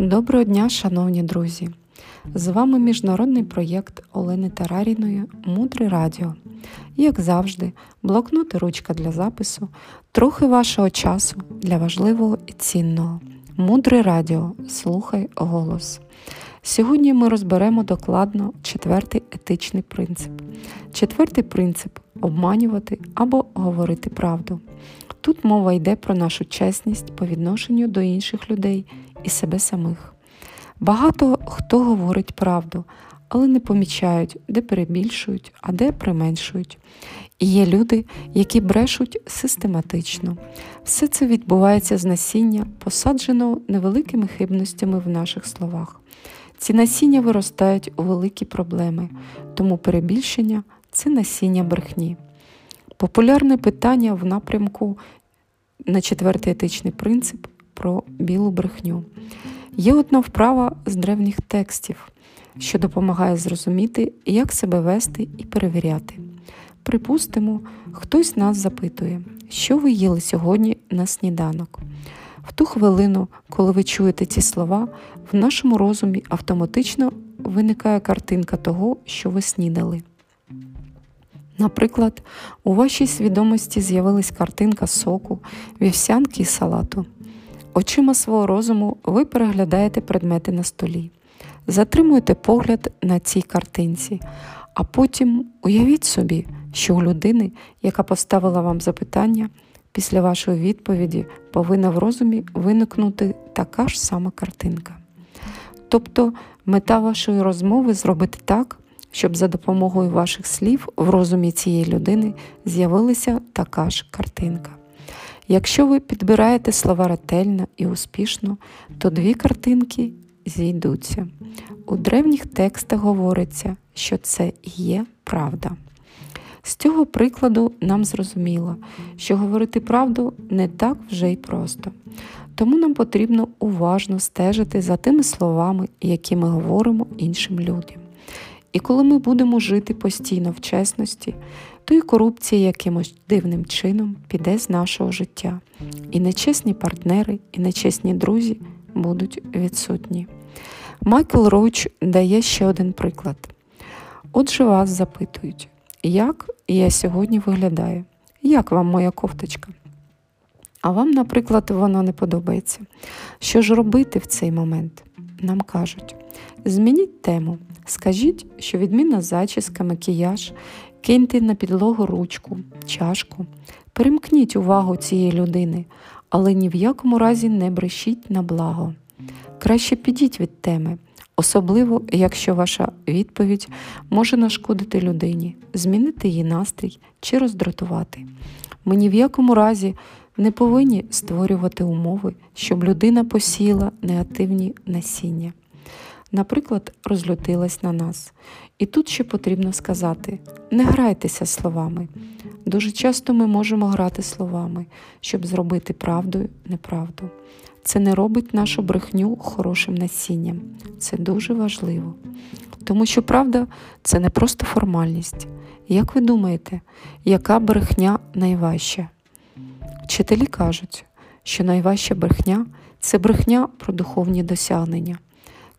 Доброго дня, шановні друзі! З вами міжнародний проєкт Олени Тараріної Мудре Радіо. Як завжди, блокнот і ручка для запису, трохи вашого часу для важливого і цінного. Мудре Радіо. Слухай голос. Сьогодні ми розберемо докладно четвертий етичний принцип. Четвертий принцип обманювати або говорити правду. Тут мова йде про нашу чесність по відношенню до інших людей і себе самих. Багато хто говорить правду, але не помічають, де перебільшують, а де применшують. І є люди, які брешуть систематично. Все це відбувається з насіння, посадженого невеликими хибностями в наших словах. Ці насіння виростають у великі проблеми, тому перебільшення це насіння брехні. Популярне питання в напрямку на четвертий етичний принцип про білу брехню. Є одна вправа з древніх текстів, що допомагає зрозуміти, як себе вести і перевіряти. Припустимо, хтось нас запитує, що ви їли сьогодні на сніданок. В ту хвилину, коли ви чуєте ці слова, в нашому розумі автоматично виникає картинка того, що ви снідали. Наприклад, у вашій свідомості з'явилась картинка соку, вівсянки і салату. Очима свого розуму ви переглядаєте предмети на столі, затримуєте погляд на цій картинці, а потім уявіть собі, що у людини, яка поставила вам запитання, після вашої відповіді повинна в розумі виникнути така ж сама картинка. Тобто мета вашої розмови зробити так, щоб за допомогою ваших слів в розумі цієї людини з'явилася така ж картинка. Якщо ви підбираєте слова ретельно і успішно, то дві картинки зійдуться. У древніх текстах говориться, що це є правда. З цього прикладу нам зрозуміло, що говорити правду не так вже й просто, тому нам потрібно уважно стежити за тими словами, які ми говоримо іншим людям. І коли ми будемо жити постійно в чесності, то і корупція якимось дивним чином піде з нашого життя. І нечесні партнери, і нечесні друзі будуть відсутні. Майкл Роуч дає ще один приклад. Отже, вас запитують, як я сьогодні виглядаю, як вам моя кофточка? А вам, наприклад, вона не подобається. Що ж робити в цей момент? Нам кажуть: змініть тему, скажіть, що відмінна зачіска, макіяж, киньте на підлогу ручку, чашку, перемкніть увагу цієї людини, але ні в якому разі не брешіть на благо. Краще підіть від теми, особливо, якщо ваша відповідь може нашкодити людині, змінити її настрій чи роздратувати. Ми ні в якому разі не повинні створювати умови, щоб людина посіяла негативні насіння. Наприклад, розлютилась на нас. І тут ще потрібно сказати: не грайтеся словами. Дуже часто ми можемо грати словами, щоб зробити правдою неправду. Це не робить нашу брехню хорошим насінням. Це дуже важливо. Тому що правда це не просто формальність. Як ви думаєте, яка брехня найважча? Вчителі кажуть, що найважча брехня це брехня про духовні досягнення.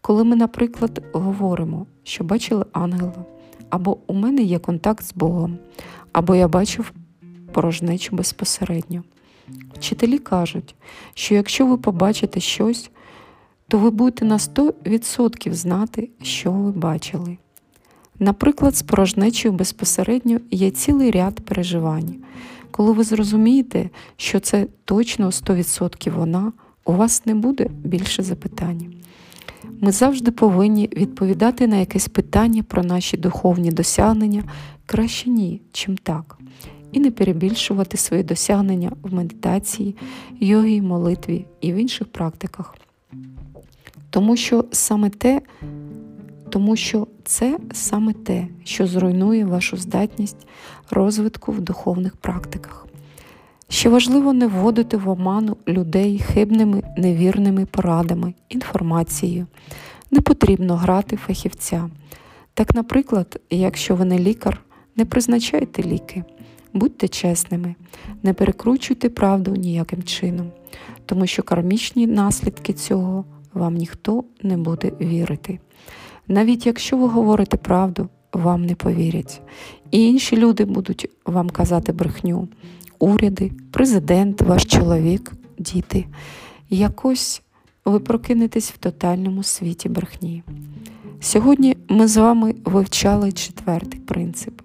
Коли ми, наприклад, говоримо, що бачили ангела, або у мене є контакт з Богом, або я бачив порожнечу безпосередньо. Вчителі кажуть, що якщо ви побачите щось, то ви будете на 100% знати, що ви бачили. Наприклад, з порожнечою безпосередньо є цілий ряд переживань. Коли ви зрозумієте, що це точно 100% вона, у вас не буде більше запитань. Ми завжди повинні відповідати на якесь питання про наші духовні досягнення краще ні, чим так, і не перебільшувати свої досягнення в медитації, йогі, молитві і в інших практиках. Тому що саме те, тому що це саме те, що зруйнує вашу здатність розвитку в духовних практиках. Ще важливо не вводити в оману людей хибними невірними порадами, інформацією. Не потрібно грати фахівця. Так, наприклад, якщо ви не лікар, не призначайте ліки, будьте чесними, не перекручуйте правду ніяким чином, тому що кармічні наслідки цього вам ніхто не буде вірити. Навіть якщо ви говорите правду, вам не повірять. І інші люди будуть вам казати брехню. Уряди, президент, ваш чоловік, діти. Якось ви прокинетесь в тотальному світі брехні. Сьогодні ми з вами вивчали четвертий принцип.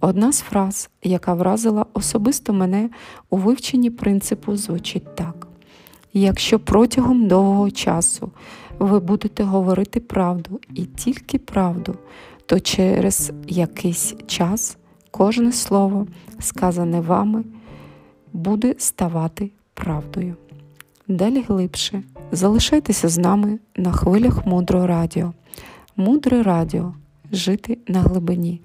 Одна з фраз, яка вразила особисто мене у вивченні принципу, звучить так: якщо протягом довгого часу ви будете говорити правду і тільки правду, то через якийсь час кожне слово, сказане вами, буде ставати правдою. Далі глибше залишайтеся з нами на хвилях мудрого радіо. Мудре радіо жити на глибині.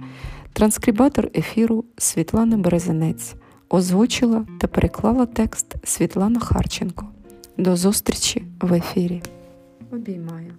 Транскрибатор ефіру Світлана Березенець озвучила та переклала текст Світлана Харченко. До зустрічі в ефірі. Обіймаю.